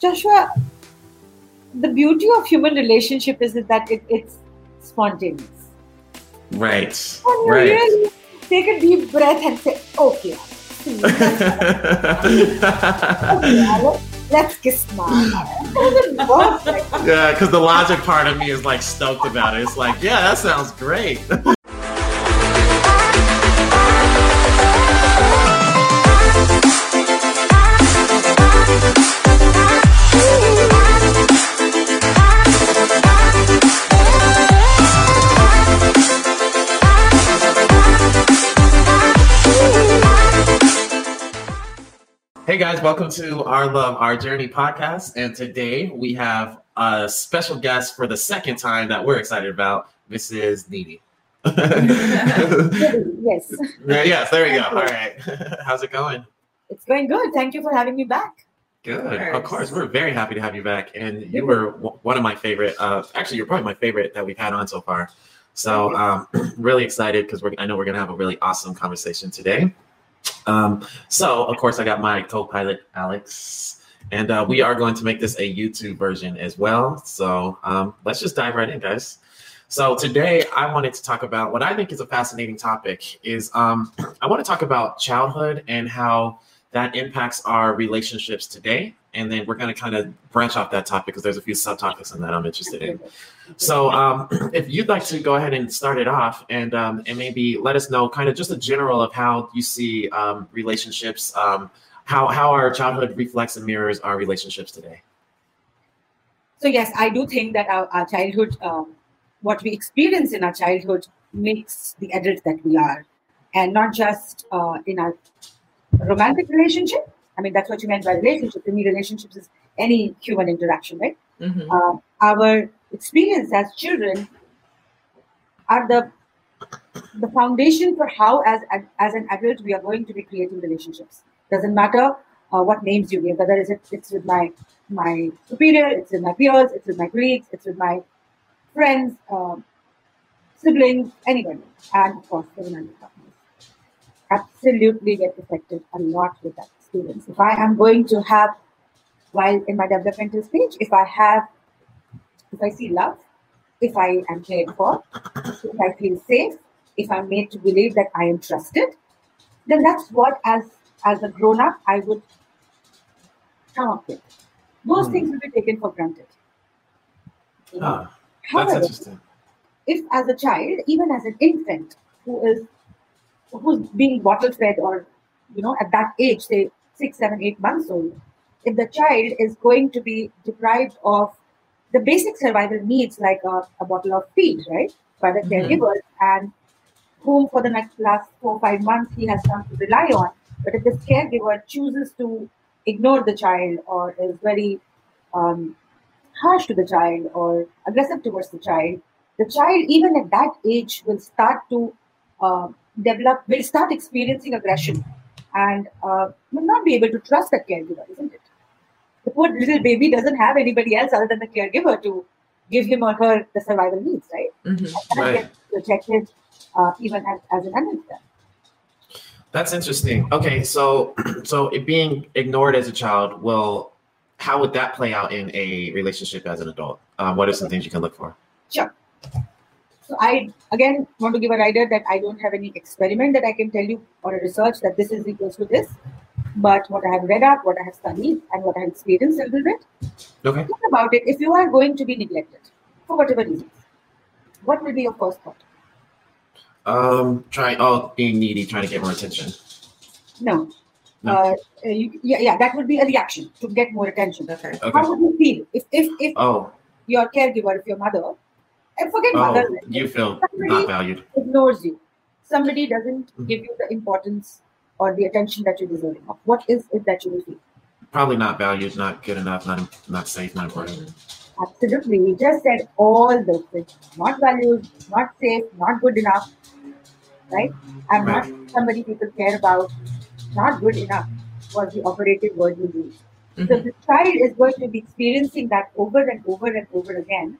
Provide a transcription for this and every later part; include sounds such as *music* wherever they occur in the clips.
Joshua, the beauty of human relationship is that it, it's spontaneous. Right. And Right. really take a deep breath and say, okay, okay, Alex, let's kiss now. It doesn't work like that. yeah, because the logic part of me is like stoked about it. It's like, yeah, that sounds great. *laughs* guys, welcome to Our Love, Our Journey podcast. And today we have a special guest for the second time that we're excited about. This is Needy. yes, yes, there we go. All right. *laughs* How's it going? it's going good. Thank you for having me back. Good. course. Of course, we're very happy to have you back. And you were w- one of my favorite, uh, actually, you're probably my favorite that we've had on so far. So, um, *clears throat* really excited because we're, I know we're going to have a really awesome conversation today. Um, so, of course, I got my co pilot, Alex, and uh, we are going to make this a YouTube version as well. So, um, let's just dive right in, guys. So today I wanted to talk about what I think is a fascinating topic is um, *clears throat* I want to talk about childhood and how that impacts our relationships today. And then we're going to kind of branch off that topic because there's a few subtopics in that I'm interested in. So, um, *clears throat* if you'd like to go ahead and start it off, and um, and maybe let us know kind of just a general of how you see um, relationships, um, how how our childhood reflects and mirrors our relationships today. So yes, I do think that our, our childhood, um, what we experience in our childhood, makes the adult that we are, and not just uh, in our romantic relationship. I mean, that's what you meant by relationship. To me, relationships is any human interaction, right? Mhm. Uh, our experience as children are the the foundation for how, as as an adult, we are going to be creating relationships. Doesn't matter uh, what names you give, whether it's it's with my my superior, it's with my peers, it's with my colleagues, it's with my friends, um, siblings, anybody, and of course, the. Absolutely get affected a lot with that experience. If I am going to have, while in my developmental stage, if I have, if I see love, if I am cared for, if I feel safe, if I'm made to believe that I am trusted, then that's what, as as a grown up, I would come up with. Those Hmm. things will be taken for granted. Ah, that's interesting. if as a child, even as an infant who is who's being bottle fed or you know at that age, say six, seven, eight months old, if the child is going to be deprived of the basic survival needs like a, a bottle of feed, right, by the Mhm. and whom for the next last four five months he has come to rely on. But if this caregiver chooses to ignore the child or is very um, harsh to the child or aggressive towards the child, the child, even at that age, will start to uh, develop, will start experiencing aggression and uh, will not be able to trust that caregiver, isn't it? The poor little baby doesn't have anybody else other than the caregiver to give him or her the survival needs, right? Mhm. And that Right. gets projected uh, even as, as an adult. That's interesting. Okay, so *clears throat* so it being ignored as a child, well, how would that play out in a relationship as an adult? Um, what are some things you can look for? Sure. So I again want to give a rider that I don't have any experiment that I can tell you or a research that this is equals to this. But what I have read up, what I have studied, and what I have experienced a little bit, Okay. think about it. If you are going to be neglected for whatever reasons, what will be your first thought? Um, trying oh, being needy, trying to get more attention. No. No. Uh, you, yeah, yeah, that would be a reaction to get more attention. Okay. Okay. How would you feel if, if, if Oh, your caregiver, if your mother, forget oh, mother, you feel somebody not valued. ignores you, somebody doesn't Mhm. give you the importance or the attention that you're deserving of, what is it that you feel? Probably not valued, not good enough, not not safe, not important. Absolutely. We just said all those things. Not valued, not safe, not good enough. Right? I'm Right. not somebody people care about. Not good enough was the operative word you used. So Mhm. the child is going to be experiencing that over and over and over again.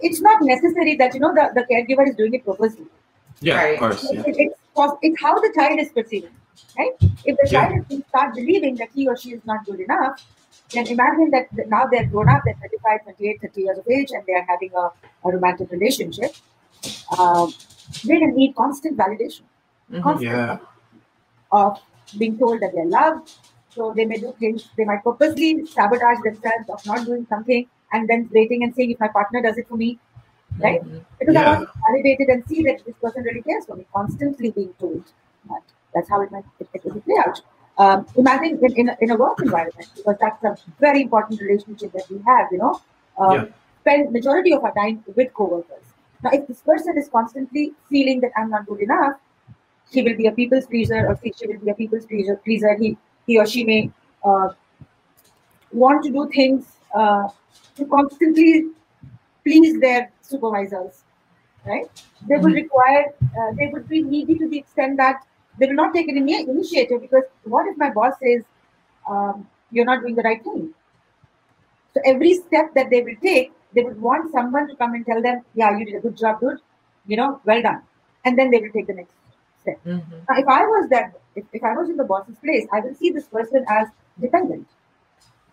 It's not necessary that you know the, the caregiver is doing it purposely. Yeah, Right. of course. Yeah. It- it's, it's how the child is perceiving, right? If the Yeah. child is start believing that he or she is not good enough, then imagine that that now they're grown up, they're 35, 28, 30 years of age, and they're having a, a romantic relationship. Um, they will need constant validation, Mhm. constant Yeah. of being told that they're loved. So they may do things, they might purposely sabotage themselves of not doing something and then waiting and saying, if my partner does it for me, right? Mhm. Because I Yeah. want to validate it and see that this person really cares for me, constantly being told that. That's how it might it, it will play out. Um, imagine in, in, a, in a work environment, because that's a very important relationship that we have, you know. Um, Yeah. Spend majority of our time with coworkers. Now, if this person is constantly feeling that I'm not good enough, he will be a people's pleaser or she will be a people's pleaser. pleaser. He, he or she may uh, want to do things uh, to constantly please their supervisors, right? They will Mhm. require, uh, they would be needy to the extent that they will not take an ini- initiative because what if my boss says, um, you're not doing the right thing? So every step that they will take, they would want someone to come and tell them, yeah, you did a good job, dude, you know, well done. And then they will take the next step. Mhm. Now, if I was that, if, if I was in the boss's place, I will see this person as dependent.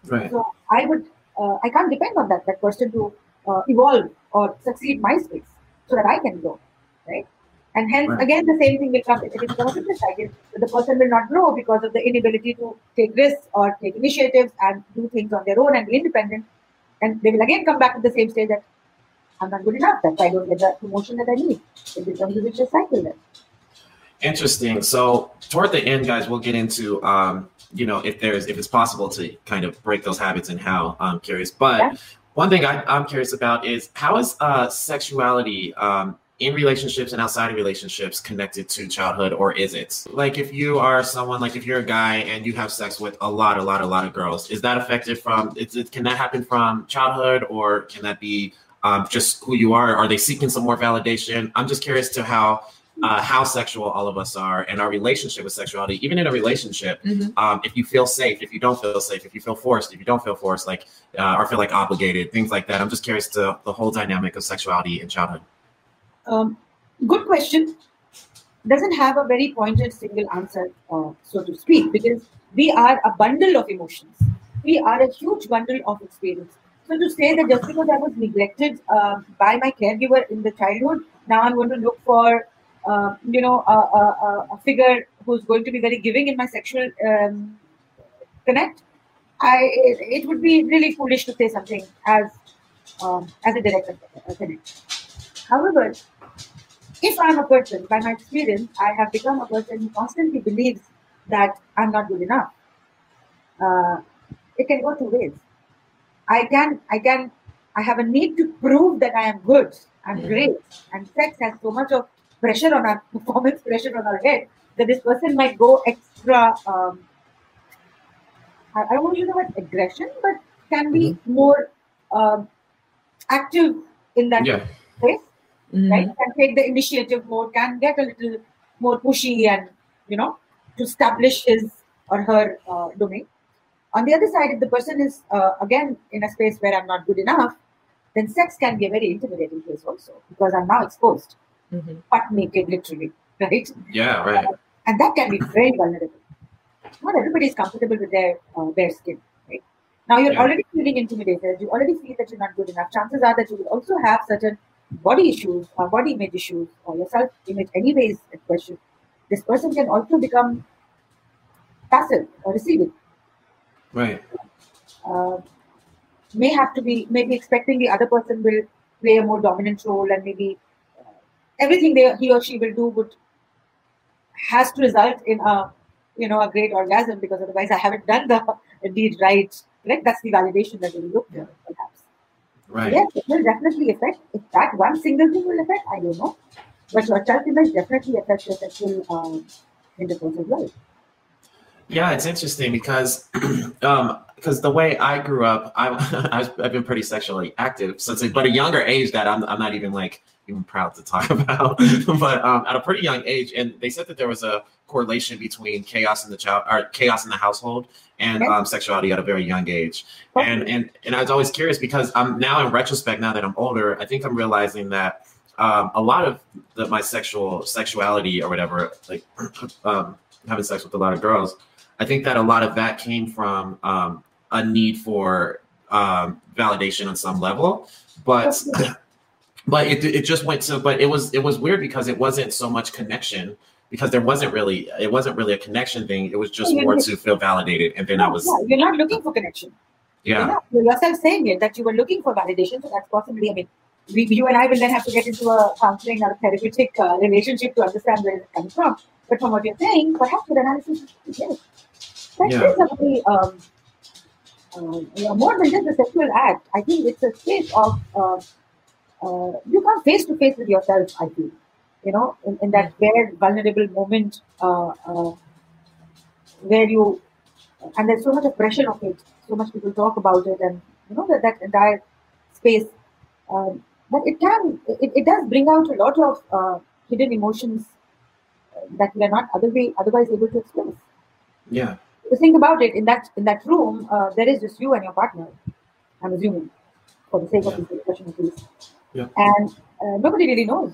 Right. So I would, uh, I can't depend on that that person to uh, evolve or succeed my space so that I can grow, right? And hence, Right. again, the same thing will come. It come to this cycle. The person will not grow because of the inability to take risks or take initiatives and do things on their own and be independent. And they will again come back to the same stage that I'm not good enough. That I don't get the promotion that I need. It becomes a vicious cycle then. Interesting. So toward the end, guys, we'll get into um, you know, if there's if it's possible to kind of break those habits and how I'm curious. But Yeah. one thing I, I'm curious about is how is uh, sexuality um, in relationships and outside of relationships connected to childhood, or is it? Like if you are someone, like if you're a guy and you have sex with a lot, a lot, a lot of girls, is that affected from? Is it, can that happen from childhood, or can that be um, just who you are? Are they seeking some more validation? I'm just curious to how uh, how sexual all of us are and our relationship with sexuality, even in a relationship, Mhm. um, if you feel safe, if you don't feel safe, if you feel forced, if you don't feel forced, like, uh, or feel like obligated, things like that. I'm just curious to the whole dynamic of sexuality in childhood. Um, good question. Doesn't have a very pointed single answer, uh, so to speak, because we are a bundle of emotions. We are a huge bundle of experience. So to say that just because I was neglected uh, by my caregiver in the childhood, now I'm going to look for, uh, you know, a, a, a- figure who's going to be very giving in my sexual um, connect. I it, it would be really foolish to say something as um, as a direct connect. However, if I'm a person, by my experience, I have become a person who constantly believes that I'm not good enough. Uh, it can go two ways. I can, I can, I have a need to prove that I am good, I'm Mhm. great, and sex has so much of pressure on our *laughs* performance, pressure on our head that this person might go extra. Um, I, I won't use the word aggression, but can be more um, active in that Yeah. space Mhm. right? Can take the initiative more, can get a little more pushy and, you know, to establish his or her uh, domain. On the other side, if the person is, uh, again, in a space where I'm not good enough, then sex can be a very intimidating place also because I'm now exposed, Mhm. butt naked, literally, right? Yeah, right. And that can be very vulnerable. Not everybody is comfortable with their uh, bare skin, right? Now you're Yeah. already feeling intimidated. You already feel that you're not good enough. Chances are that you will also have certain body issues or body image issues or your self image, anyways, at question. This person can also become passive or receiving. Right. Uh, may have to be maybe expecting the other person will play a more dominant role and maybe uh, everything they, he or she will do would has to result in a you know a great orgasm because otherwise I haven't done the deed right. Correct? That's the validation that we look for, perhaps. Right. Yes, it will definitely affect. If that one single thing will affect, I don't know. But your self image definitely affects your sexual um, intercourse as well. Yeah, it's interesting because *clears throat* um because the way I grew up, I *laughs* I've been pretty sexually active since but a younger age that I'm I'm not even like even proud to talk *laughs* about, but um, at a pretty young age, and they said that there was a correlation between chaos in the child or chaos in the household and um, sexuality at a very young age. And and and I was always curious because I'm now in retrospect, now that I'm older, I think I'm realizing that um, a lot of the, my sexual sexuality or whatever, like *clears throat* um, having sex with a lot of girls, I think that a lot of that came from um, a need for um, validation on some level, but but it, it just went to but it was it was weird because it wasn't so much connection because there wasn't really it wasn't really a connection thing. It was just more to feel validated, and then I was Yeah, you're not looking for connection. yeah You're, not, yourself saying it that you were looking for validation. So that's possibly, I mean, we, you and I will then have to get into a counseling or a therapeutic uh, relationship to understand where it's coming from. But from what you're saying, perhaps with analysis, yes. That Yeah. is a very, um, uh, yeah, more than just a sexual act. I think it's a state of, uh, uh, you come face to face with yourself, I feel. You know, in, in that very vulnerable moment uh, uh, where you, and there's so much of pressure of it, so much people talk about it, and you know, that, that entire space. Um, but it can, it, it does bring out a lot of uh, hidden emotions uh, that we are not otherwise, otherwise able to express yeah to think about it in that in that room uh, there is just you and your partner i'm assuming for the sake of this discussion at least Yeah. and uh, nobody really knows.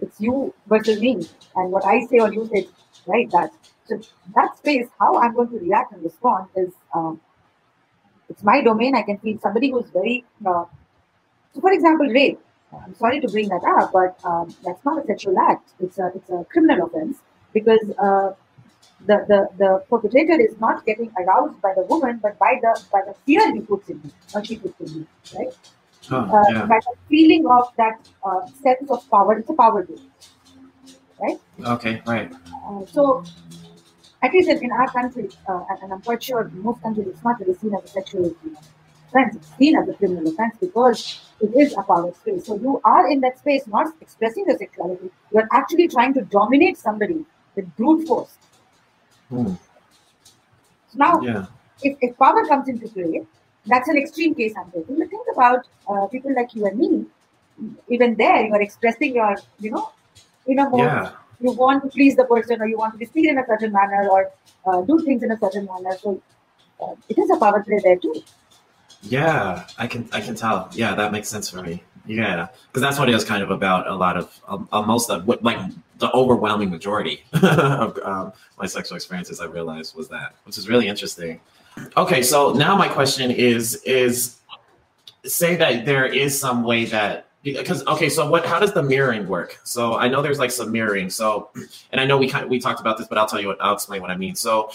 It's you versus me. And what i say or you say right that so that space how i'm going to react and respond is um, it's my domain. I can feel somebody who's very uh, so for example rape. I'm sorry to bring that up but um, that's not a sexual act. It's a it's a criminal offense because uh, the, the, the perpetrator is not getting aroused by the woman, but by the by the fear he puts in me or she puts in me, right? Oh, Uh, yeah the feeling of that uh, sense of power. It's a power game, right? okay right Uh, so, at least in, in our country, uh, and, and I'm quite sure most countries, it's not really seen as a sexual offense. It's seen as a criminal offense because it is a power space. So you are in that space, not expressing your sexuality. You are actually trying to dominate somebody with brute force. Hmm. So now, yeah if, if power comes into play, that's an extreme case I'm taking. But think about uh, people like you and me. Even there, you are expressing your, you know, inner modes. yeah You want to please the person, or you want to be seen in a certain manner, or uh, do things in a certain manner. So uh, it is a power play there too. Yeah, I can I can tell. Yeah, that makes sense for me. Yeah, because that's what it was kind of about. A lot of um, uh, most of what like the overwhelming majority *laughs* of um, my sexual experiences I realized was that, which is really interesting. Okay, so now my question is is say that there is some way that because okay, so what? How does the mirroring work? So I know there's like some mirroring. So, and I know we kind we talked about this, but I'll tell you what I'll explain what I mean. So,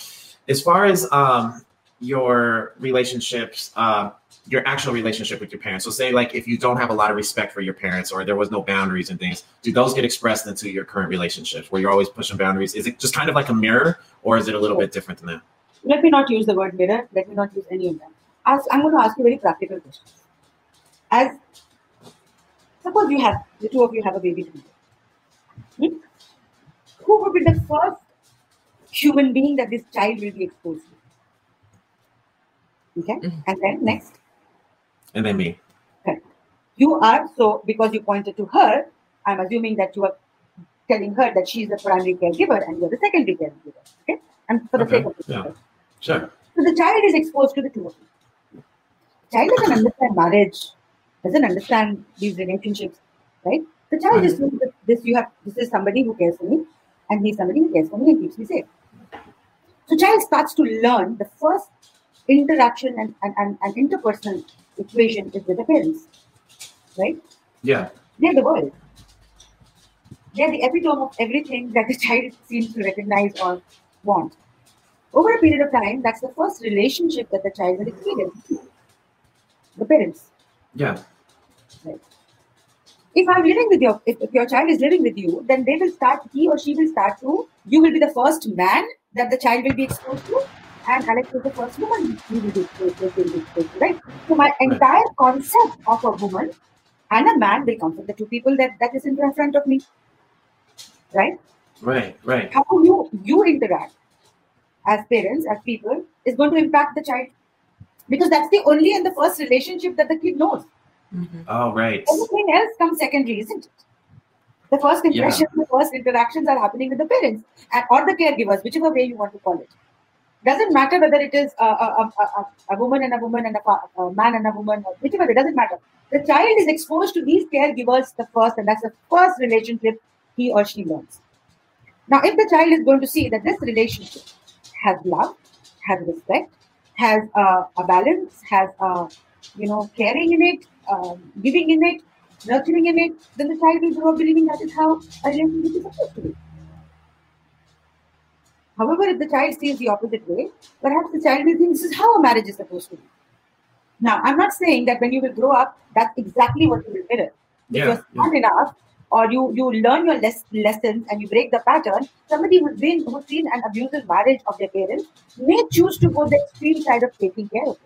as far as um your relationships, uh, your actual relationship with your parents. So, say like if you don't have a lot of respect for your parents, or there was no boundaries and things, do those get expressed into your current relationships, where you're always pushing boundaries? Is it just kind of like a mirror, or is it a little bit different than that? Let me not use the word mirror. Let me not use any of them. Ask, I'm going to ask you very practical questions. As suppose you have the two of you have a baby together. Hmm? Who would be the first human being that this child will be exposed to? Okay, Mhm. and then next, And then me. you are so because you pointed to her. I'm assuming that you are telling her that she's the primary caregiver and you're the secondary caregiver. Okay, and for the Okay, sake of this, yeah. Sure. So the child is exposed to the two of you. Child doesn't understand marriage, doesn't understand these relationships, right? The child is doing this, this. You have this is somebody who cares for me, and he's somebody who cares for me and keeps me safe. So child starts to learn the first interaction and, and, and, and interpersonal equation is with the parents, right? Yeah. They're the world. They're the epitome of everything that the child seems to recognize or want. Over a period of time, that's the first relationship that the child will experience. The parents. Yeah. Right. If I'm living with your, if, if your child is living with you, then they will start, he or she will start to, you will be the first man that the child will be exposed to, and Alex is the first woman he will be exposed to, will be exposed to, right? So my entire concept of a woman and a man will come from the two people that, that is in front of me. Right? Right. Right. how you you interact as parents, as people, is going to impact the child. Because that's the only and the first relationship that the kid knows. Mhm. Oh, right. Everything else comes secondary, isn't it? The first impressions, the first interactions are happening with the parents and or the caregivers, whichever way you want to call it. Doesn't matter whether it is a, a, a, a, a woman and a woman and a, a man and a woman, or whichever, it doesn't matter. The child is exposed to these caregivers the first, and that's the first relationship he or she learns. Now, if the child is going to see that this relationship has love, has respect, has uh, a balance, has uh, you know caring in it, uh, giving in it, nurturing in it, then the child will grow up believing that is how a relationship is supposed to be. However, if the child sees the opposite way, perhaps the child will think this is how a marriage is supposed to be. Now, I'm not saying that when you will grow up, that's exactly what you will mirror. If Yeah, smart enough, or you you learn your les- lessons and you break the pattern, somebody who's been who's seen an abusive marriage of their parents may choose to go the extreme side of taking care of it.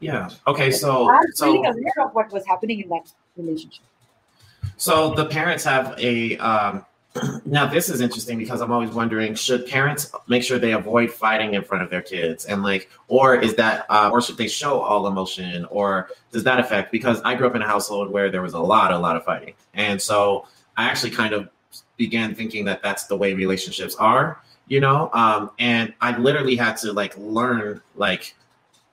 Yeah. Okay. So I'm fully so aware of what was happening in that relationship. so the parents have a um, now this is interesting because I'm always wondering should parents make sure they avoid fighting in front of their kids? And like or is that uh, or should they show all emotion? Or does that affect because I grew up in a household where there was a lot a lot of fighting. And so I actually kind of began thinking that that's the way relationships are you know? Um, and I literally had to like learn like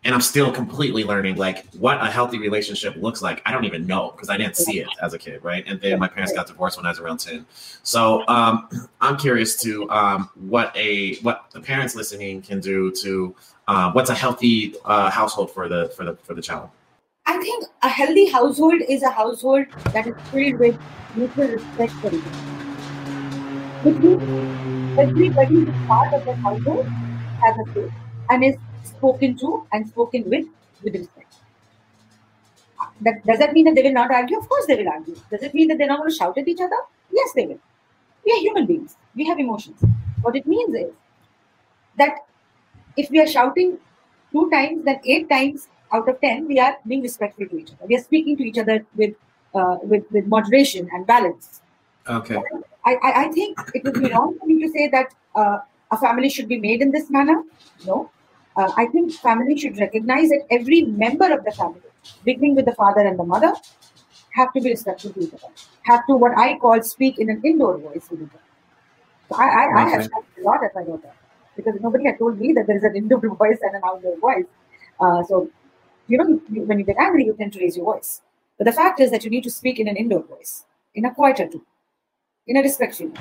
and I'm still completely learning like what a healthy relationship looks like. I don't even know because I didn't see it as a kid, right? And then my parents got divorced when I was around ten. So um, *clears throat* I'm curious to um, what a what the parents listening can do to uh, what's a healthy uh, household for the for the for the child. I think a healthy household is a household that is filled with mutual respect for each other. Everybody is part of that household has a say and is spoken to and spoken with with respect. That, does that mean that they will not argue? Of course they will argue. Does it mean that they're not going to shout at each other? Yes, they will. We are human beings. We have emotions. What it means is that if we are shouting two times, then eight times out of ten, we are being respectful to each other. We are speaking to each other with uh, with, with moderation and balance. Okay. I, I, I think it would be wrong for me to say that uh, a family should be made in this manner. No. Uh, I think family should recognize that every member of the family, beginning with the father and the mother, have to be respectful to each other. Have to what I call speak in an indoor voice with each other. So I, I, I have Okay. a lot at my daughter because nobody had told me that there is an indoor *laughs* voice and an outdoor voice. Uh, so, you know, when you get angry, you tend to raise your voice. But the fact is that you need to speak in an indoor voice, in a quieter tone, in a respectful.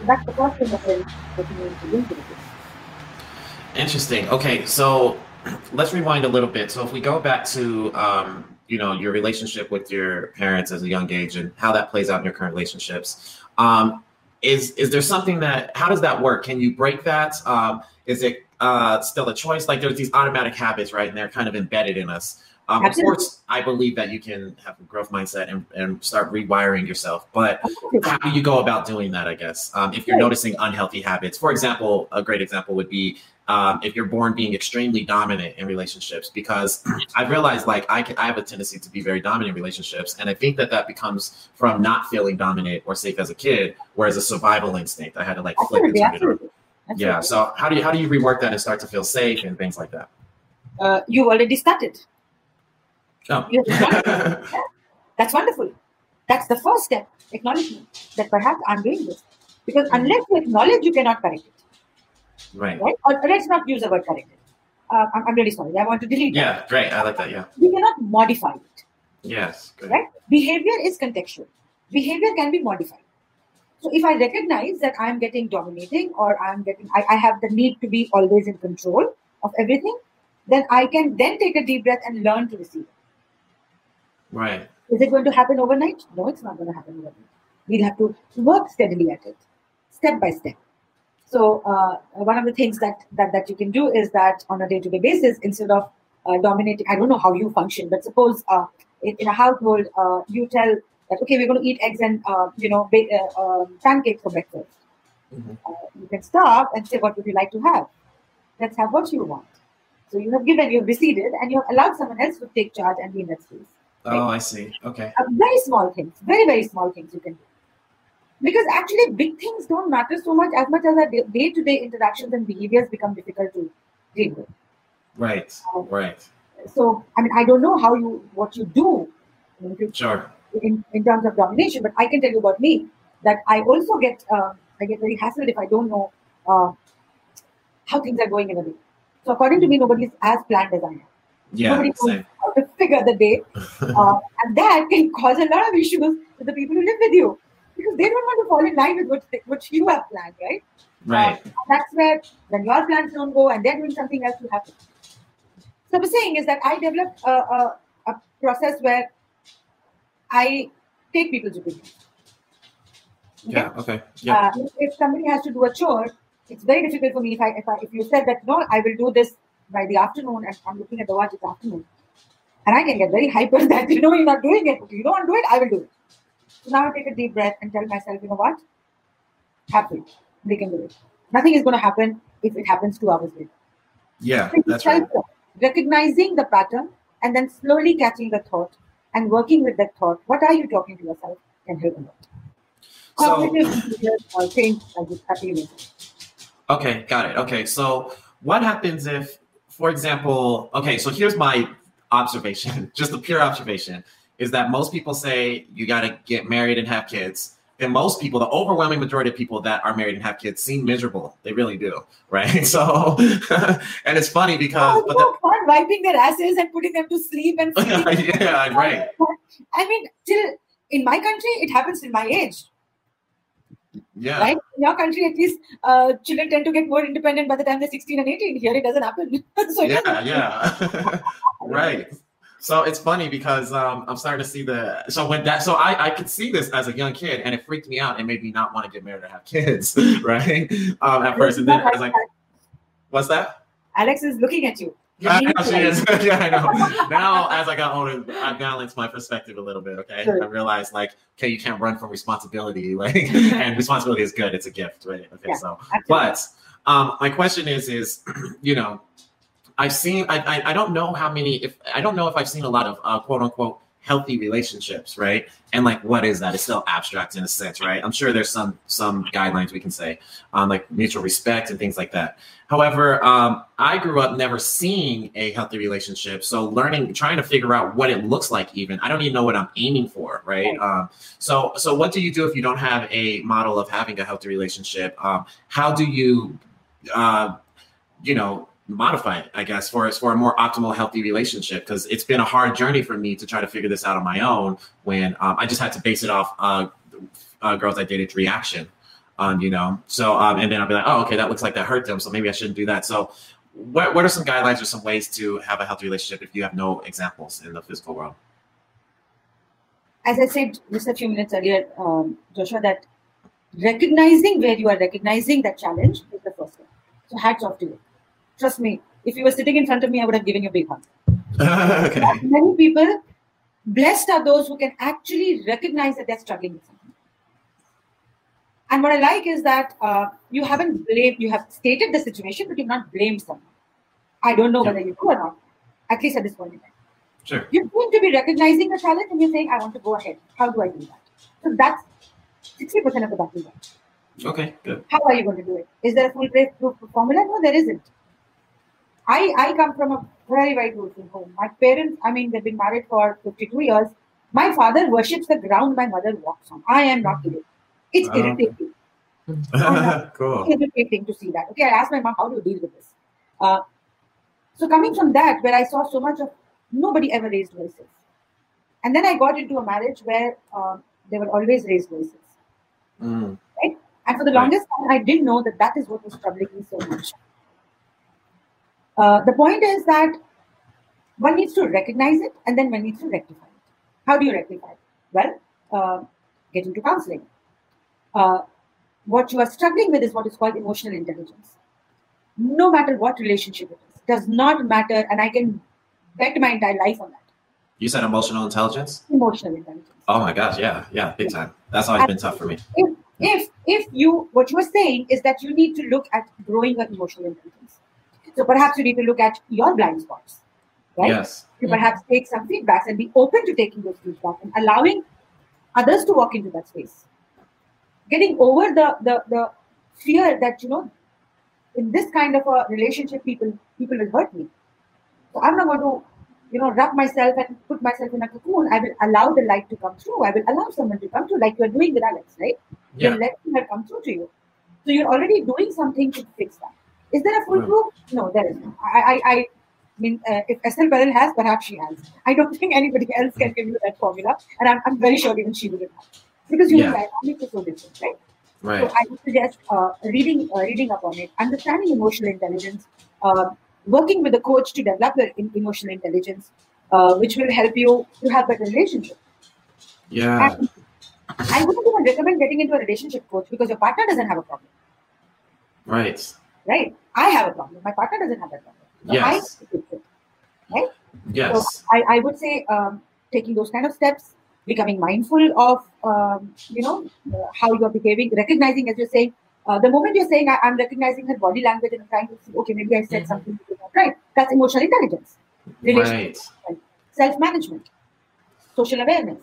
So that's the first thing that I that you need to bring to the table. Interesting. Okay, so let's rewind a little bit. So if we go back to um, you know your relationship with your parents as a young age and how that plays out in your current relationships, um, is is there something that how does that work? Can you break that? Um, is it uh, still a choice? Like there's these automatic habits, right? And they're kind of embedded in us. Um, of course, I believe that you can have a growth mindset and, and start rewiring yourself, but how do you go about doing that i guess um, if you're noticing unhealthy habits for example a great example would be um, if you're born being extremely dominant in relationships because *clears throat* i've realized like I, can, I have a tendency to be very dominant in relationships and i think that that becomes from not feeling dominant or safe as a kid whereas a survival instinct i had to like flip Absolutely, turn it on absolutely. yeah so how do you how do you rework that and start to feel safe and things like that Uh, you've already started. oh. You *laughs* That's wonderful. That's the first step. Acknowledgement that perhaps I'm doing this. Because unless you acknowledge, you cannot correct it. Right Right? Or let's not use the word correct it. Uh, I'm, I'm really sorry. I want to delete that. yeah great i like that yeah We cannot modify it. yes good. Right? Behavior is contextual. Behavior can be modified. So if I recognize that I'm getting dominating or I'm getting, I, I have the need to be always in control of everything, then I can then take a deep breath and learn to receive it. right Is it going to happen overnight? No, it's not going to happen overnight. We'll have to work steadily at it, step by step. So uh, one of the things that, that that you can do is that on a day-to-day basis, instead of uh, dominating, I don't know how you function, but suppose uh, in, in a household uh, you tell that okay, we're going to eat eggs and uh, you know ba- uh, um, pancakes for breakfast. Mhm. Uh, you can stop and say, what would you like to have? Let's have what you want. So you have given, you've receded, and you have allowed someone else to take charge and be in that space. oh i see okay very small things, very, very small things you can do. Because actually, big things don't matter so much as much as our day to day interactions and behaviors become difficult to deal with. right right So, I mean, I don't know how you, what you do in, sure in, in terms of domination, but I can tell you about me that I also get, uh, I get very hassled if I don't know uh, how things are going in a day. So, according to me, nobody is as planned as I am. yeah Nobody knows how to figure the day. *laughs* Uh, and that can cause a lot of issues with the people who live with you. Because they don't want to fall in line with what, they, what you have planned, right? Right. Uh, that's where when your plans don't go and they're doing something else, you have to. So I'm saying is that I developed a, a, a process where I take people's opinions. Okay? Yeah. Okay. Yeah. Uh, if somebody has to do a chore, it's very difficult for me if I if I if you said that no, I will do this by the afternoon and I'm looking at the watch it's afternoon. And I can get very hyper *laughs* that you know you're not doing it. If you don't do it, I will do it. So now I take a deep breath and tell myself, you know what? Happy. They can do it. Nothing is going to happen if it happens two hours later. yeah. So That's right. Recognizing the pattern and then slowly catching the thought and working with that thought. What are you talking to yourself can help a lot. So Cognitive behaviors change like happiness. Okay, got it. Okay, so what happens if, for example, okay, so here's my observation, *laughs* just a pure observation, is that most people say you got to get married and have kids. And most people, the overwhelming majority of people that are married and have kids, seem miserable. They really do, right? *laughs* So, *laughs* and it's funny because, Oh, but so fun wiping their asses and putting them to sleep and the, *laughs* yeah, right. I mean, till in my country, it happens till my age, Yeah. right? In your country, at least uh, children tend to get more independent by the time they're 16 and 18. Here, it doesn't happen. so it yeah, yeah. right. So it's funny because um, I'm starting to see the so when that so I I could see this as a young kid and it freaked me out and made me not want to get married or have kids, *laughs* right? Um, at first, and then I was like, "What's that?" Alex is looking at you. You're I know she is. *laughs* yeah, I know. Now, as I got older, I balanced my perspective a little bit. Okay, Sure. I realized like, okay, you can't run from responsibility, *laughs* like, and responsibility is good. It's a gift, right? Okay, Yeah. so Absolutely. but um, my question is, is *clears throat* you know, I've seen. I, I I don't know how many. If I don't know if I've seen a lot of uh, quote unquote healthy relationships, right? And like, what is that? It's still abstract in a sense, right? I'm sure there's some some guidelines we can say, um, like mutual respect and things like that. However, um, I grew up never seeing a healthy relationship, so learning, trying to figure out what it looks like. Even I don't even know what I'm aiming for, right? Right. Um, so, so what do you do if you don't have a model of having a healthy relationship? Um, how do you, uh, you know, modify it? I guess for for a more optimal, healthy relationship because it's been a hard journey for me to try to figure this out on my own. When um, I just had to base it off uh, uh, girls I dated reaction. Um, you know, so um, and then I'll be like, oh, okay, that looks like that hurt them, so maybe I shouldn't do that. So, what what are some guidelines or some ways to have a healthy relationship if you have no examples in the physical world? as I said just a few minutes earlier, um, Joshua, that recognizing where you are recognizing that challenge is the first step. So hats off to you. Trust me, if you were sitting in front of me, I would have given you a big hug. *laughs* okay. Many people, blessed are those who can actually recognize that they're struggling with something. And what I like is that uh, you haven't blamed, you have stated the situation, but you've not blamed someone. I don't know Yeah. whether you do or not, at least at this point in time. Sure. You're going to be recognizing the challenge and you're saying, I want to go ahead. How do I do that? So that's 60% of the battle. Okay. Good. How are you going to do it? Is there a foolproof formula? No, there isn't. I, I come from a very, very beautiful home. My parents, I mean, they've been married for 52 years. My father worships the ground my mother walks on. I am not kidding. It's Oh. irritating. *laughs* cool. irritating to see that. Okay, I asked my mom, how do you deal with this? Uh, so coming from that, where I saw so much of nobody ever raised voices. And then I got into a marriage where uh, they were always raised voices. Mm. And for the Right. longest time, I didn't know that that is what was troubling me so much. Uh, the point is that one needs to recognize it and then one needs to rectify it. How do you rectify it? Well, uh, get into counseling. Uh, what you are struggling with is what is called emotional intelligence. No matter what relationship it is, does not matter, and I can bet my entire life on that. You said emotional intelligence? Emotional intelligence. Oh my gosh, yeah, yeah, big time. That's always been tough for me. if if if you what you are saying is that you need to look at growing your emotional intelligence so perhaps you need to look at your blind spots right Yes. you perhaps take some feedbacks and be open to taking those feedback and allowing others to walk into that space getting over the the, the fear that you know in this kind of a relationship people people will hurt me so i'm not going to you know wrap myself and put myself in a cocoon i will allow the light to come through i will allow someone to come through like you're doing with alex right Yeah. you're letting her come through to you. So you're already doing something to fix that. Is there a foolproof? No, there isn't. I, I, I mean, uh, if Esther Perel has, perhaps she has. *laughs* I don't think anybody else can give you that formula, and I'm, I'm very sure even she wouldn't have. because human Yeah. dynamics is so different, right? Right. So I would suggest uh, reading uh, reading up on it, understanding emotional intelligence, uh, working with a coach to develop your in- emotional intelligence, uh, which will help you to have better relationship. Yeah. And I wouldn't even recommend getting into a relationship coach because your partner doesn't have a problem, Right. Right? I have a problem. My partner doesn't have that problem. So I Yes. need to fix it. Yes. I, I would say um, taking those kind of steps, becoming mindful of um, you know uh, how you're behaving, recognizing as you're saying. Uh, the moment you're saying I, I'm recognizing her body language and I'm trying to see, okay, maybe I said Mhm. something right. That's emotional intelligence, relationship, Right. self-management, social awareness.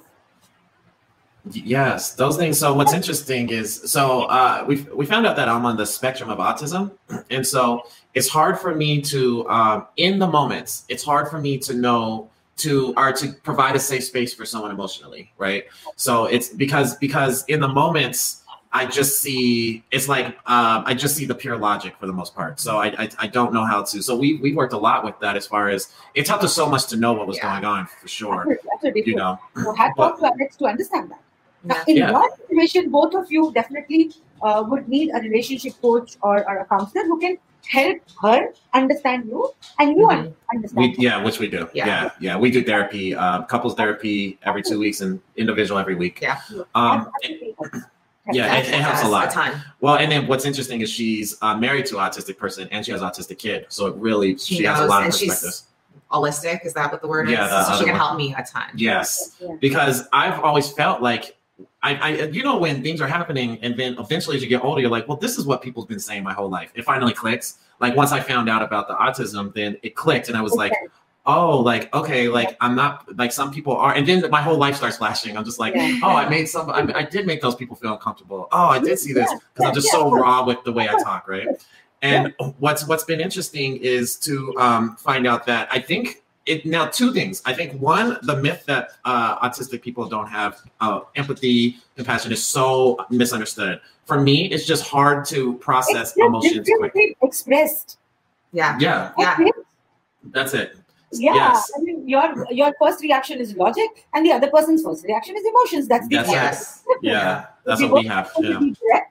Yes, those things. So what's interesting is so uh, we we found out that I'm on the spectrum of autism, *clears throat* and so it's hard for me to um, in the moments. It's hard for me to know to or to provide a safe space for someone emotionally, right? So it's because because in the moments I just see it's like um, I just see the pure logic for the most part. So I, I I don't know how to. So we we worked a lot with that as far as it's helped us so much to know what was Yeah. going on for sure. Absolutely, absolutely. You know, So hat but- off to Alex to understand that. Now, Yeah. in Yeah. your situation, both of you definitely uh, would need a relationship coach or, or a counselor who can help her understand you and you Mhm. understand We her. yeah, which we do. Yeah. Yeah, yeah, we do therapy, uh, couples therapy every two weeks and individual every week. Yeah. Um, Absolutely yeah, it, it helps a lot. A ton. Well, and then what's interesting is she's uh, married to an autistic person and she has an autistic kid, so it really she, She has a lot of and she's- perspectives. Holistic, is that what the word Yeah, is? the so she can one. help me a ton. Yes, Yeah. because I've always felt like. I, I, you know, when things are happening, and then eventually as you get older, you're like, well, this is what people's been saying my whole life. It finally clicks. Like once I found out about the autism, then it clicked, and I was like, oh, like okay, like I'm not like some people are, and then my whole life starts flashing. I'm just like, Yeah. oh, I made some, I, I did make those people feel uncomfortable. Oh, I did see this because I'm just so raw with the way I talk, right? *laughs* And what's what's been interesting is to um, find out that I think it now two things. I think one, the myth that uh, autistic people don't have uh, empathy, compassion is so misunderstood. For me, it's just hard to process It's just emotions quick. expressed. Yeah. Yeah, Yeah. That's it. Yeah, Yes. I mean, your your first reaction is logic, and the other person's first reaction is emotions. That's the That's key. it. Yes. Yeah, *laughs* that's We what we have. have to Yeah.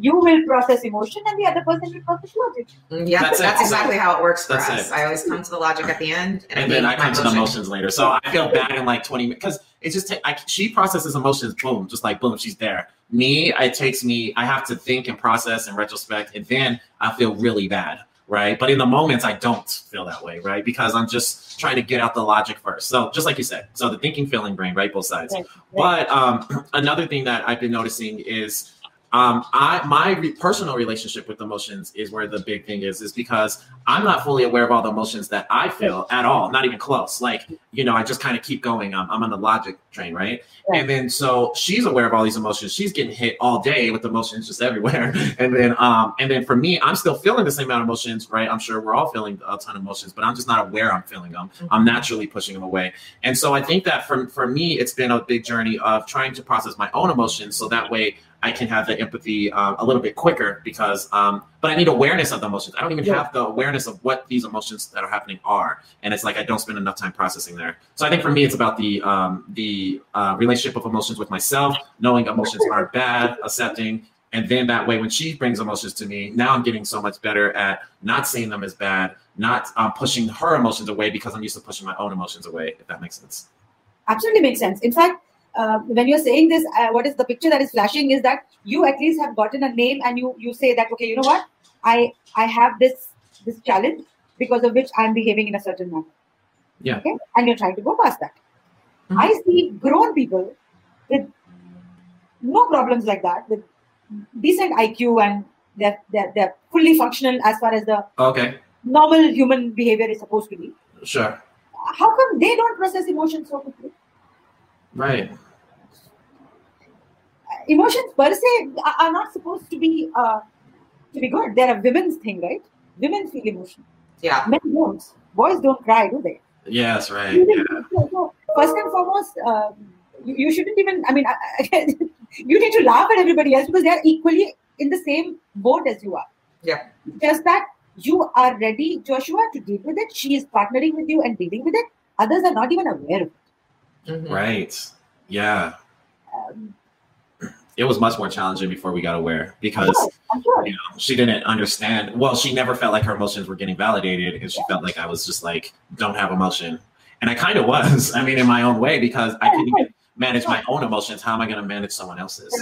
Be direct. You will process emotion, and the other person will process logic. Mm, Yeah, That's that's, exactly how it works for That's us. it. I always come to the logic at the end, and, and then I come my to the emotions later. So I feel bad in like 20 minutes because it just ta- I, she processes emotions, boom, just like boom, she's there. Me, it takes me, I have to think and process and retrospect, and then I feel really bad, right? But in the moments, I don't feel that way, right? Because I'm just trying to get out the logic first. So just like you said, so the thinking, feeling brain, right? Both sides. Right, But um, *clears throat* another thing that I've been noticing is um, I my re- personal relationship with emotions is where the big thing is, is because I'm not fully aware of all the emotions that I feel at all, not even close. Like you know, I just kind of keep going. I'm, I'm on the logic train, right? Right. And then so she's aware of all these emotions. She's getting hit all day with emotions just everywhere. *laughs* And then um, and then for me, I'm still feeling the same amount of emotions, right? I'm sure we're all feeling a ton of emotions, but I'm just not aware I'm feeling them. I'm naturally pushing them away. And so I think that for, for me, it's been a big journey of trying to process my own emotions so that way I can have the empathy um, a little bit quicker because, um, but I need awareness of the emotions. I don't even Yeah. have the awareness of what these emotions that are happening are. And it's like I don't spend enough time processing there. So I think for me, it's about the, um, the uh, relationship of emotions with myself, knowing emotions aren't bad, accepting. And then that way, when she brings emotions to me, now I'm getting so much better at not seeing them as bad, not um, pushing her emotions away because I'm used to pushing my own emotions away, if that makes sense. Absolutely makes sense. In fact, uh, when you're saying this, uh, what is the picture that is flashing is that you at least have gotten a name, and you you say that okay, you know what, I I have this this challenge because of which I'm behaving in a certain manner. Yeah. Okay, and you're trying to go past that. Mhm. I see grown people with no problems like that, with decent IQ and they're, they're, they're fully functional as far as the Okay, normal human behavior is supposed to be. sure. How come they don't process emotions so quickly? Right. Emotions per se are are not supposed to be uh, to be good. They're a women's thing, right? Women feel emotion. Yeah. Men don't. Boys don't cry, do they? Yes, right. Yeah. So, so first and foremost, um, you, you shouldn't even. I mean, *laughs* you need to laugh at everybody else because they are equally in the same boat as you are. Yeah. Just that you are ready, Joshua, to deal with it. She is partnering with you and dealing with it. Others are not even aware of it. Mhm. Right. Yeah. Um, it was much more challenging before we got aware because Sure, sure. you know she didn't understand. Well, she never felt like her emotions were getting validated, and she felt like I was just like don't have emotion, and I kind of was. *laughs* I mean, in my own way because I couldn't even manage my own emotions. How am I going to manage someone else's?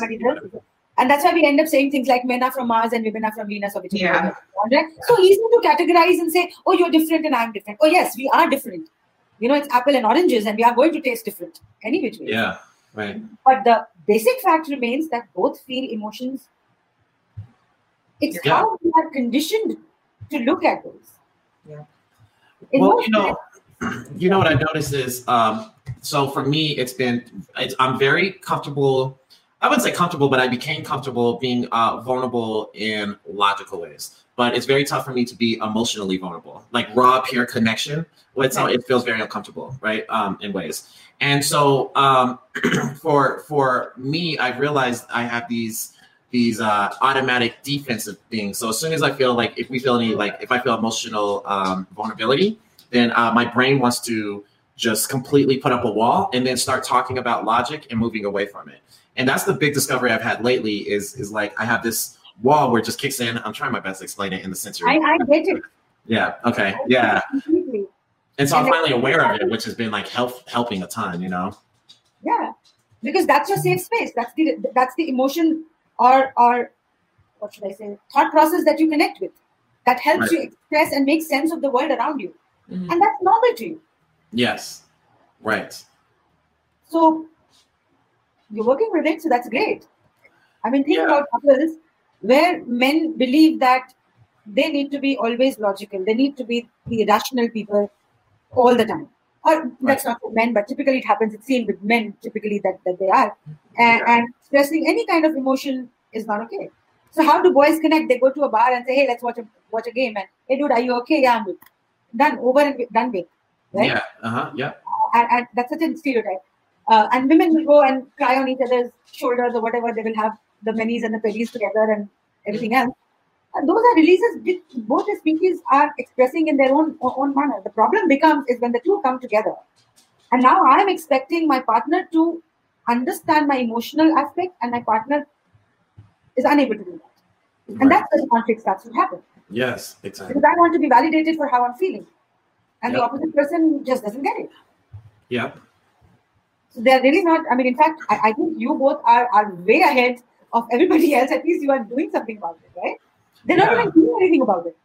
And that's why we end up saying things like men are from Mars and women are from Venus or between Yeah. right? So easy to categorize and say, oh, you're different and I'm different. Oh, yes, we are different. You know, it's apple and oranges and we are going to taste different any which way. Yeah, right. But the basic fact remains that both feel emotions. It's Yeah. how we are conditioned to look at those. Yeah. well, you know, *clears throat* you know what I notice is, um, so for me, it's been, it's, I'm very comfortable. I wouldn't say comfortable, but I became comfortable being uh, vulnerable in logical ways. But it's very tough for me to be emotionally vulnerable, like raw, pure connection. Well, it's, it feels very uncomfortable, right? Um, in ways. And so, um, *clears throat* for for me, I've realized I have these these uh, automatic defensive things. So as soon as I feel like if we feel any like if I feel emotional um, vulnerability, then uh, my brain wants to just completely put up a wall and then start talking about logic and moving away from it. And that's the big discovery I've had lately. Is is like I have this wall where it just kicks in. I'm trying my best to explain it in the sensory. I, I get it. yeah. Okay. Yeah. And so I'm finally aware of it, which has been like help helping a ton. You know. Yeah, because that's your safe space. That's the that's the emotion or or what should I say thought process that you connect with that helps Right. you express and make sense of the world around you, Mhm. and that's normal to you. Yes. Right. So you're working with it, so that's great. I mean, think Yeah. about couples where men believe that they need to be always logical, they need to be the rational people all the time. Or that's not for men, but typically it happens. It's seen with men typically that, that they are. And, Yeah. and expressing any kind of emotion is not okay. So how do boys connect? They go to a bar and say, "Hey, let's watch a watch a game." And hey, dude, are you okay? Yeah, I'm good. Done, over and done with. Right? Yeah. Uh huh. Yeah. and, and that's such a stereotype. Uh, and women will go and cry on each other's shoulders or whatever. They will have the minis and the pellies together and everything else. And those are releases which both the species are expressing in their own own manner. The problem becomes is when the two come together. And now I am expecting my partner to understand my emotional aspect, and my partner is unable to do that. And that's where the conflict starts to happen. Yes. Exactly. Because I want to be validated for how I'm feeling. And the opposite person just doesn't get it. Yeah. So they're really not. I mean, in fact, I, I think you both are are way ahead of everybody *laughs* else. At least you are doing something about it, right? They're not Yeah. even doing anything about it,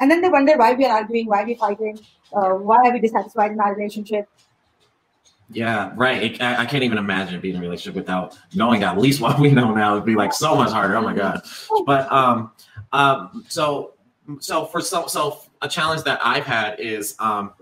and then they wonder why we are arguing, why we are fighting, uh, why are we dissatisfied in our relationship. Yeah, right. It, I, I can't even imagine being in a relationship without knowing at least what we know now. It'd be like so much harder. Oh my god. But um, um, so so for so so a challenge that I've had is um,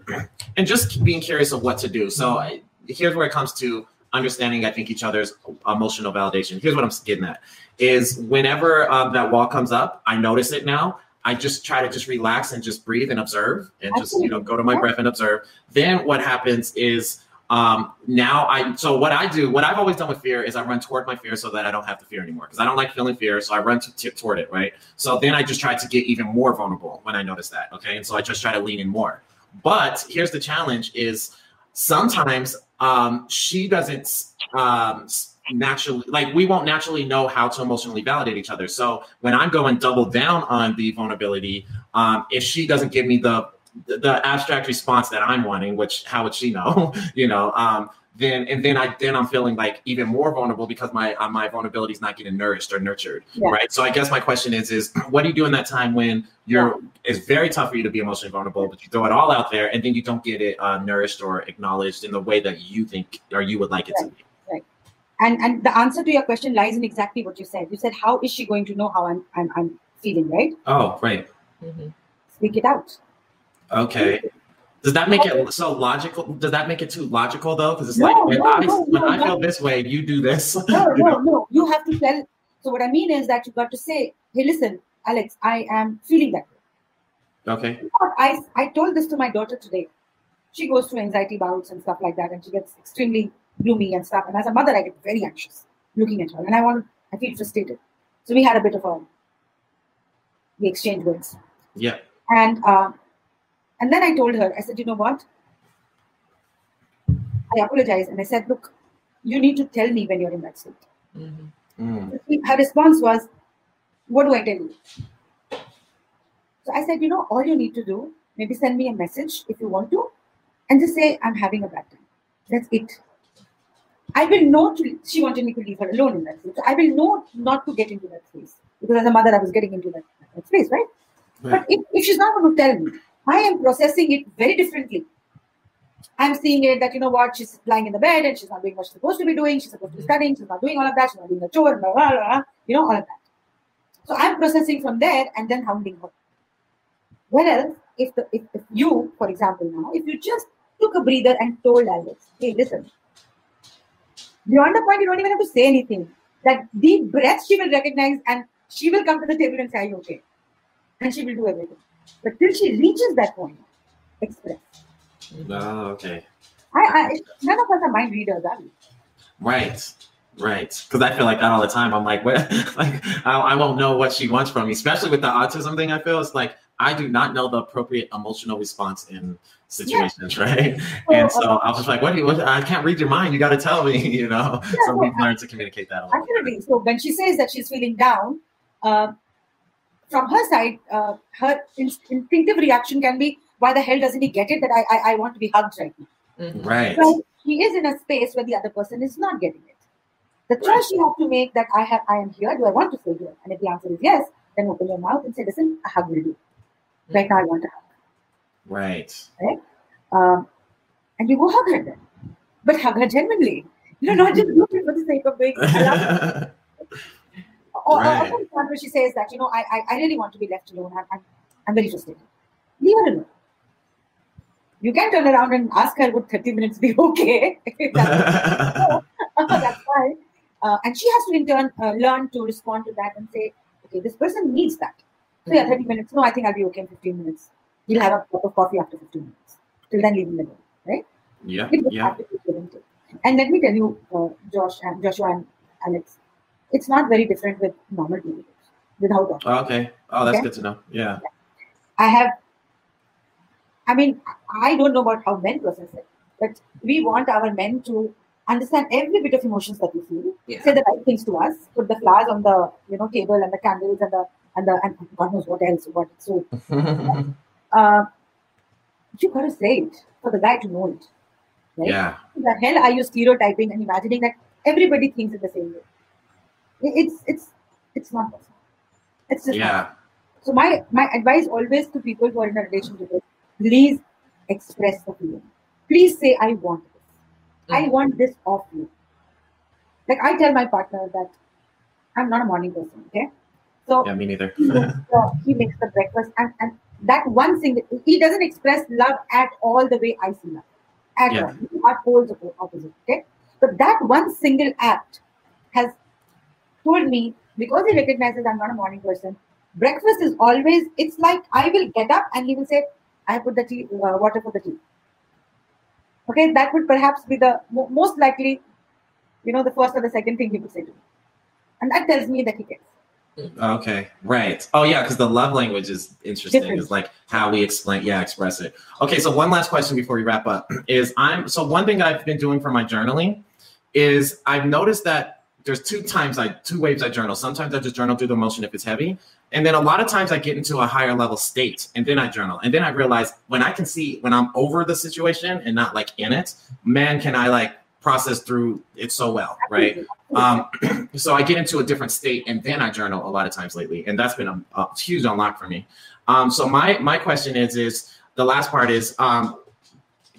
and just being curious of what to do. So I, here's where it comes to understanding. I think each other's emotional validation. Here's what I'm getting at: is whenever um, that wall comes up, I notice it now. I just try to just relax and just breathe and observe and just you know go to my breath and observe. Then what happens is um now i so what i do what i've always done with fear is i run toward my fear so that i don't have to fear anymore because i don't like feeling fear so i run to, to- toward it right so then i just try to get even more vulnerable when i notice that okay and so i just try to lean in more but here's the challenge is sometimes um she doesn't um naturally like we won't naturally know how to emotionally validate each other so when i'm going double down on the vulnerability um if she doesn't give me the the, abstract response that I'm wanting, which how would she know? *laughs* you know, um, then and then I then I'm feeling like even more vulnerable because my uh, my vulnerability is not getting nourished or nurtured, Yeah. right? So I guess my question is is *clears throat* what do you do in that time when you're it's very tough for you to be emotionally vulnerable, but you throw it all out there and then you don't get it uh, nourished or acknowledged in the way that you think or you would like it to be. Right. And and the answer to your question lies in exactly what you said. You said, "How is she going to know how I'm I'm, I'm feeling?" Right? Oh, right. Mhm. Speak it out. Okay. Does that make it so logical? Does that make it too logical though? Because it's No, like when no, I no, when no, I feel this way, you do this. No, *laughs* you no, know? no. You have to tell. So what I mean is that you got to say, "Hey, listen, Alex, I am feeling that way." Okay. I, I told this to my daughter today. She goes through anxiety bouts and stuff like that, and she gets extremely gloomy and stuff. And as a mother, I get very anxious looking at her, and I want, I feel frustrated. So we had a bit of a, we exchanged words, Yeah. and uh, and then I told her, I said, you know what? I apologized, and I said, look, you need to tell me when you're in that state. Mhm. Mm. Her response was, What do I tell you? So I said, You know, all you need to do, maybe send me a message if you want to, and just say, I'm having a bad time. That's it. I will know to, she wanted me to leave her alone in that space. So I will know not to get into that space. Because as a mother, I was getting into that, that space, right? But if, if she's not going to tell me, I am processing it very differently. I'm seeing it that, you know what, she's lying in the bed and she's not doing what she's supposed to be doing. She's supposed to be mm-hmm. studying. She's not doing all of that. She's not doing the chore, blah, blah, blah, you know, all of that. So I'm processing from there and then hounding her. Whereas, if, the, if, if you, for example, now, if you just took a breather and told Alex, hey, listen, beyond the point, you don't even have to say anything. That deep breath she will recognize and she will come to the table and say, Are you okay? And she will do everything. But till she reaches that point, express. Oh, okay. I, I none of us are mind readers, are we? Right. Right. Because I feel like that all the time. I'm like, what? *laughs* like, I, I won't know what she wants from me, especially with the autism thing. I feel it's like I do not know the appropriate emotional response in situations, right? And so I was just like, what do you, what, I can't read your mind. You got to tell me, *laughs* you know? Yeah, so we've learned to communicate that a little bit. Absolutely. So when she says that she's feeling down, uh, from her side, uh, her instinctive reaction can be, why the hell doesn't he get it that I, I, I want to be hugged right now? Mhm. Right. Well, she is in a space where the other person is not getting it. The choice you have to make that I have, I am here. Do I want to stay here? And if the answer is yes, then open your mouth and say, "Listen, a hug will do. Right now, I want a hug." Right. Um, and you go hug her then, but hug her genuinely. You know, not just *laughs* do it for the sake of doing. *laughs* I love it. Or, or, example, she says that you know, I, I, I really want to be left alone. I'm, I'm, I'm very frustrated. Leave her alone. You can turn around and ask her, would 30 minutes be *laughs* okay? *laughs* That's, *laughs* that's fine. Uh, and she has to in turn uh, learn to respond to that and say, okay, this person needs that. So yeah, 30 minutes. No, I think I'll be okay in 15 minutes. You'll have a cup of coffee after 15 minutes. Till then, leave him alone. Right? yeah. Yeah. have to be given to. And let me tell you, uh, Josh and Joshua and Alex, it's not very different with normal teenagers. Without that, Oh, okay. Oh, that's Okay. good to know. Yeah. I have. I mean, I don't know about how men process it, but we want our men to understand every bit of emotions that we feel, Yeah. say the right things to us, put the flowers on the you know table and the candles and the and the and God knows what else. What so *laughs* uh, you got to say it for the guy to know it. Right? yeah. the hell are you stereotyping and imagining that everybody thinks in the same way? It's it's it's not possible. It's just not. Yeah. So my my advice always to people who are in a relationship is please express the feeling. Please say I want this. I Mhm. want this of you. Like I tell my partner that I'm not a morning person. Okay, so Yeah, me neither. he makes *laughs* the, he makes the breakfast and, and that one thing he doesn't express love at all the way I see love. At Yeah. all. We are poles opposite. Okay. But that one single act told me because he recognizes I'm not a morning person, breakfast is always it's like I will get up and he will say, I put the tea uh, water for the tea. Okay, that would perhaps be the mo- most likely, you know, the first or the second thing he would say to me. And that tells me that he cares. Okay, right. Oh yeah, because the love language is interesting. Different. Is like how we explain, yeah, express it. Okay, so one last question before we wrap up *clears throat* is I'm so one thing I've been doing for my journaling is I've noticed that there's two times I two waves I journal. Sometimes I just journal through the emotion if it's heavy, and then a lot of times I get into a higher level state and then I journal, and then I realize when I can see when I'm over the situation and not like in it, man, can I like process through it so well, right? Um, *clears throat* so I get into a different state and then I journal a lot of times lately, and that's been a, a huge unlock for me. Um, so my my question is is the last part is um,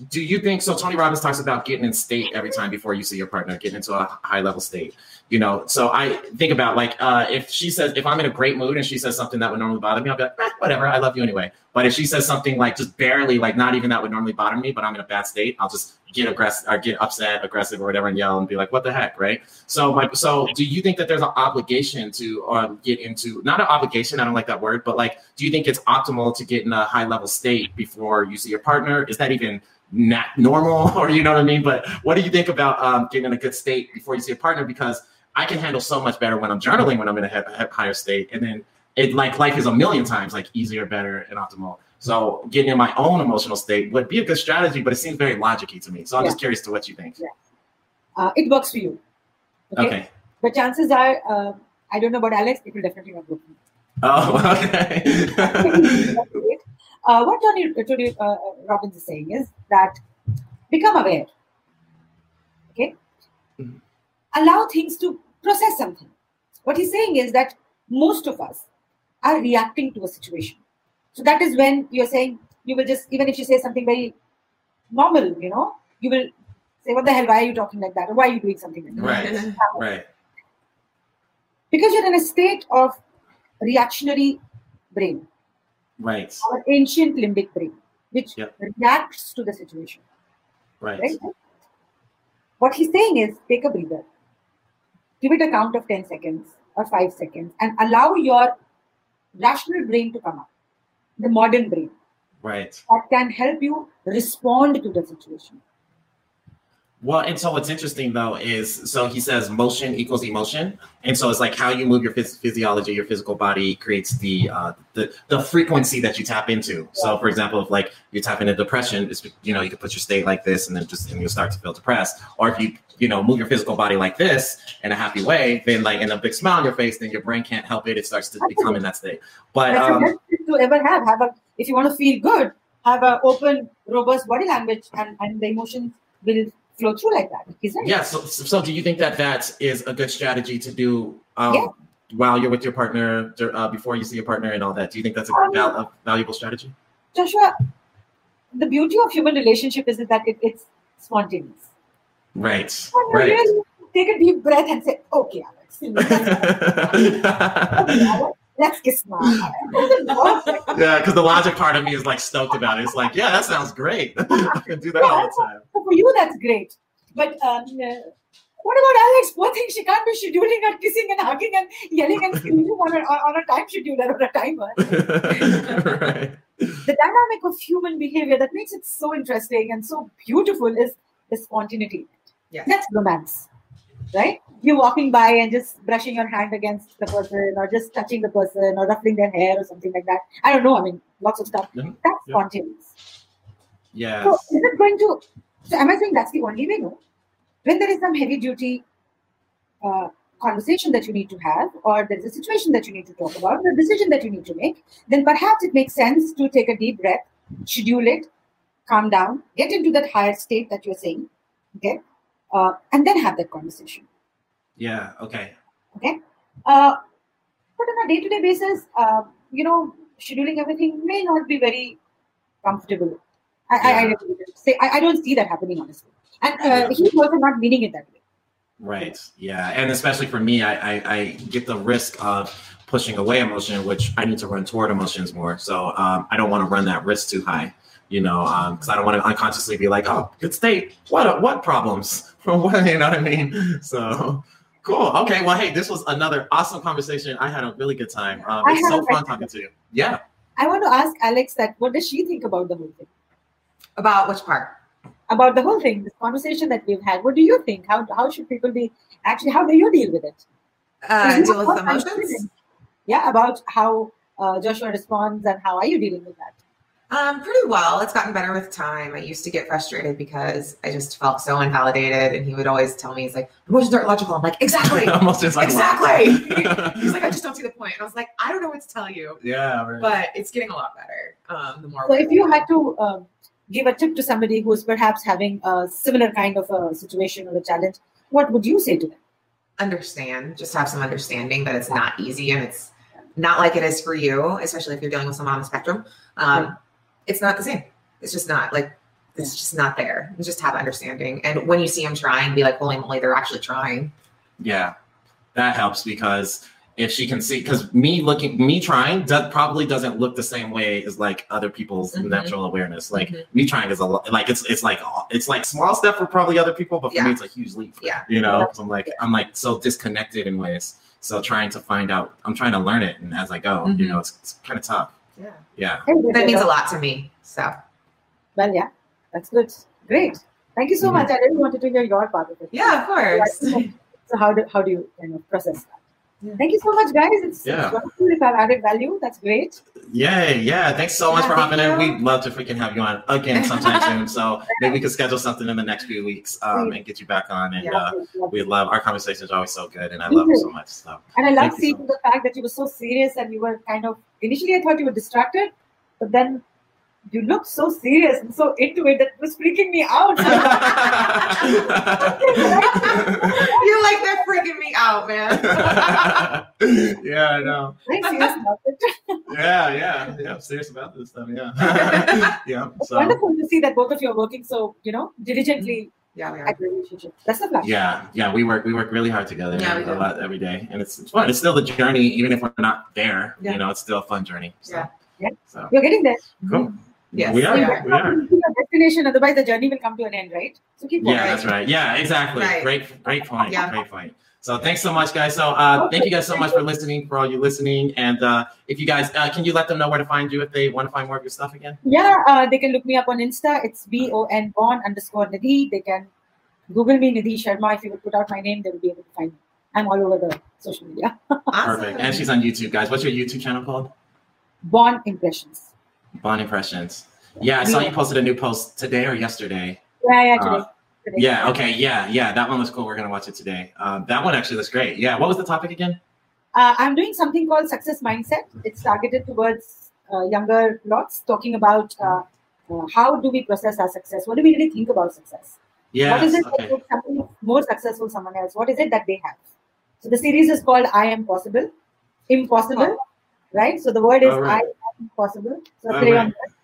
do you think so? Tony Robbins talks about getting in state every time before you see your partner, getting into a high level state. You know, so I think about like uh, if she says if I'm in a great mood and she says something that would normally bother me, I'll be like, eh, whatever, I love you anyway. But if she says something like just barely, like not even that would normally bother me, but I'm in a bad state, I'll just get aggressive or get upset, aggressive or whatever, and yell and be like, what the heck, right? So my so do you think that there's an obligation to or get into not an obligation, I don't like that word, but like do you think it's optimal to get in a high level state before you see your partner? Is that even not normal *laughs* or you know what I mean? But what do you think about um, getting in a good state before you see a partner? Because I can handle so much better when I'm journaling when I'm in a he- he- higher state, and then it like life is a million times like easier, better, and optimal. So getting in my own emotional state would be a good strategy, but it seems very logicy to me. So I'm just curious to what you think. uh, it works for you. Okay. but chances are, uh, I don't know about Alex, it will definitely not work. Oh, *laughs* okay. *laughs* uh, what Tony, Tony uh, Robbins is saying is that become aware. Okay? Mhm. Allow things to process something. What he's saying is that most of us are reacting to a situation. So that is when you're saying, you will just, even if you say something very normal, you know, you will say, What the hell? Why are you talking like that? Or why are you doing something like that? right, right, Because you're in a state of reactionary brain, right, our ancient limbic brain, which Yep. reacts to the situation. right. Right? What he's saying is take a breather, give it a count of 10 seconds or 5 seconds, and allow your rational brain to come up, the modern brain Right. that can help you respond to the situation. Well, and so what's interesting though is so he says motion equals emotion, and so it's like how you move your phys- physiology, your physical body creates the uh, the the frequency that you tap into. So, for example, if like you tap into depression, it's you know you can put your state like this, and then just and you'll start to feel depressed. Or if you you know move your physical body like this in a happy way, then like in a big smile on your face, then your brain can't help it; it starts to become in that state. But um, to ever have. Have a if you want to feel good, have an open, robust body language, and, and the emotions will flow through like that. Is it? Yeah. So, so do you think that that is a good strategy to do um, Yeah. while you're with your partner, uh, before you see your partner and all that? Do you think that's a, Um, val- a valuable strategy? Joshua, the beauty of human relationship is that it, it's spontaneous. Right. Right. really take a deep breath and say, "Okay, Alex, okay, *laughs* Alex, *laughs* let's kiss now." It doesn't work like that. yeah, because the logic part of me is like stoked about it. It's like, yeah, that sounds great. *laughs* I can do that all the time. For you, that's great. But um, uh, what about Alex? Poor thing, she can't be scheduling and kissing and hugging and yelling and screaming on a, on a time scheduler or a timer. *laughs* right. the dynamic of human behavior that makes it so interesting and so beautiful is the spontaneity. Yes. That's romance, right? You're walking by and just brushing your hand against the person or just touching the person or ruffling their hair or something like that. I don't know. I mean, lots of stuff. Mhm. That's Yeah. spontaneous. Yes. So is it going to, so am I saying that's the only way? No. When there is some heavy duty uh, conversation that you need to have, or there is a situation that you need to talk about, the decision that you need to make, then perhaps it makes sense to take a deep breath, schedule it, calm down, get into that higher state that you're saying, okay, uh, and then have that conversation. Yeah. Okay. Uh, but on a day-to-day basis, uh, you know, scheduling everything may not be very comfortable. I, I, I, don't say I, I don't see that happening honestly, and uh, he's also not meaning it that way. Right. Yeah. And especially for me, I, I, I get the risk of pushing away emotion, which I need to run toward emotions more. So um, I don't want to run that risk too high, you know, because I don't want to unconsciously be like, oh, good state. What what problems? what, *laughs* you know what I mean? So cool. Okay. Well, hey, this was another awesome conversation. I had a really good time. Um, I it's so fun talking to you. Yeah. I want to ask Alex that what does she think about the whole thing? About which part? About the whole thing, this conversation that we've had. What do you think? How how should people be actually? How do you deal with it? Uh, deal with about emotions? Yeah, about how uh, Joshua responds and how are you dealing with that? Um, pretty well. It's gotten better with time. I used to get frustrated because I just felt so invalidated, and he would always tell me, "He's like emotions aren't logical." I'm like, "Exactly, Almost just like exactly." *laughs* He's like, "I just don't see the point." And I was like, "I don't know what to tell you," yeah. Right. but it's getting a lot better. Um, the more. So, if you had to um, give a tip to somebody who's perhaps having a similar kind of a situation or a challenge, what would you say to them? understand, just have some understanding that it's not easy and it's not like it is for you, especially if you're dealing with someone on the spectrum. Um, It's not the same. It's just not like it's just not there. You just have understanding, and when you see them trying, be like, "Holy moly, they're actually trying." Yeah, that helps because if she can see, because me looking, me trying, does, probably doesn't look the same way as like other people's Mhm. natural awareness. Like Mhm. me trying is a lot, like it's it's like it's like small step for probably other people, but for Yeah. me it's a huge leap. Yeah. you know, 'cause I'm like I'm like so disconnected in ways. So trying to find out, I'm trying to learn it, and as I go, you Mhm. know, it's, it's kind of tough. Yeah, Yeah. that means a lot to me. So Well, yeah, that's good. Great. Thank you so Mhm. much. I really wanted to hear your part of it. yeah, of course. So, how do how do you kind of process that? Thank you so much, guys. It's, Yeah. it's wonderful if I've added value. That's great. Yay, yeah. Thanks so much Yeah, for thank hopping in. We'd love to freaking have you on again sometime soon. *laughs* So maybe we could schedule something in the next few weeks um, and get you back on. And Yeah. uh, we love our conversations are always so good, and I love you so much. So and I love seeing so the fact that you were so serious and you were kind of initially I thought you were distracted, but then you looked so serious and so into it that it was freaking me out. *laughs* You're like they're freaking me out, man. *laughs* yeah, I know. I'm serious about it. *laughs* Yeah, yeah, yeah. I'm serious about this stuff. Yeah, yeah. It's So wonderful to see that both of you are working so, you know, diligently yeah, we are. at the relationship. That's the plan. yeah, yeah. We work we work really hard together. Yeah, we a do. lot every day, and it's, it's fun. It's still the journey, even if we're not there. Yeah. You know, it's still a fun journey. So, Yeah. Yeah. So You're getting there. cool. Mm-hmm. Yes. We are. we You are. have We are. destination, otherwise the journey will come to an end, right? So keep going. Yeah, that's right. Yeah, exactly. Right. Great, great point. Yeah. Great point. So thanks so much, guys. So uh, thank you guys so much for listening, for all you listening. And uh, if you guys, uh, can you let them know where to find you if they want to find more of your stuff again? Yeah, uh, they can look me up on Insta. It's B O N Bon underscore Nidhi. They can Google me Nidhi Sharma. If you would put out my name, they will be able to find me. I'm all over the social media. Awesome. *laughs* Perfect. And she's on YouTube, guys. What's your YouTube channel called? Bon Impressions. Bon Impressions. Yeah, I saw you posted a new post today or yesterday. Yeah, yeah, today. Uh, today. Yeah. Okay. Yeah. Yeah. That one was cool. We're gonna watch it today. Um, that one actually looks great. Yeah. What was the topic again? Uh, I'm doing something called Success Mindset. It's targeted towards uh, younger lots, talking about uh, uh, how do we process our success? What do we really think about success? Yeah. What is it that Okay. makes somebody more successful than someone else? What is it that they have? So the series is called I Am Possible, Impossible, right? So the word is right. I Possible. So All play right. on that.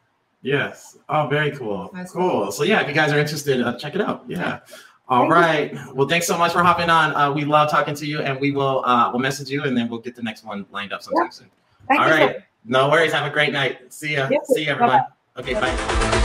Yes. Oh, very cool. That's cool. So yeah, if you guys are interested, uh, check it out. Yeah. All Thank you. Well, thanks so much for hopping on. Uh, we love talking to you, and we will uh, we'll message you, and then we'll get the next one lined up sometime soon. Thank All you so right. No worries. Have a great night. See ya. Yep. See you, everyone. Okay. Bye-bye. Bye.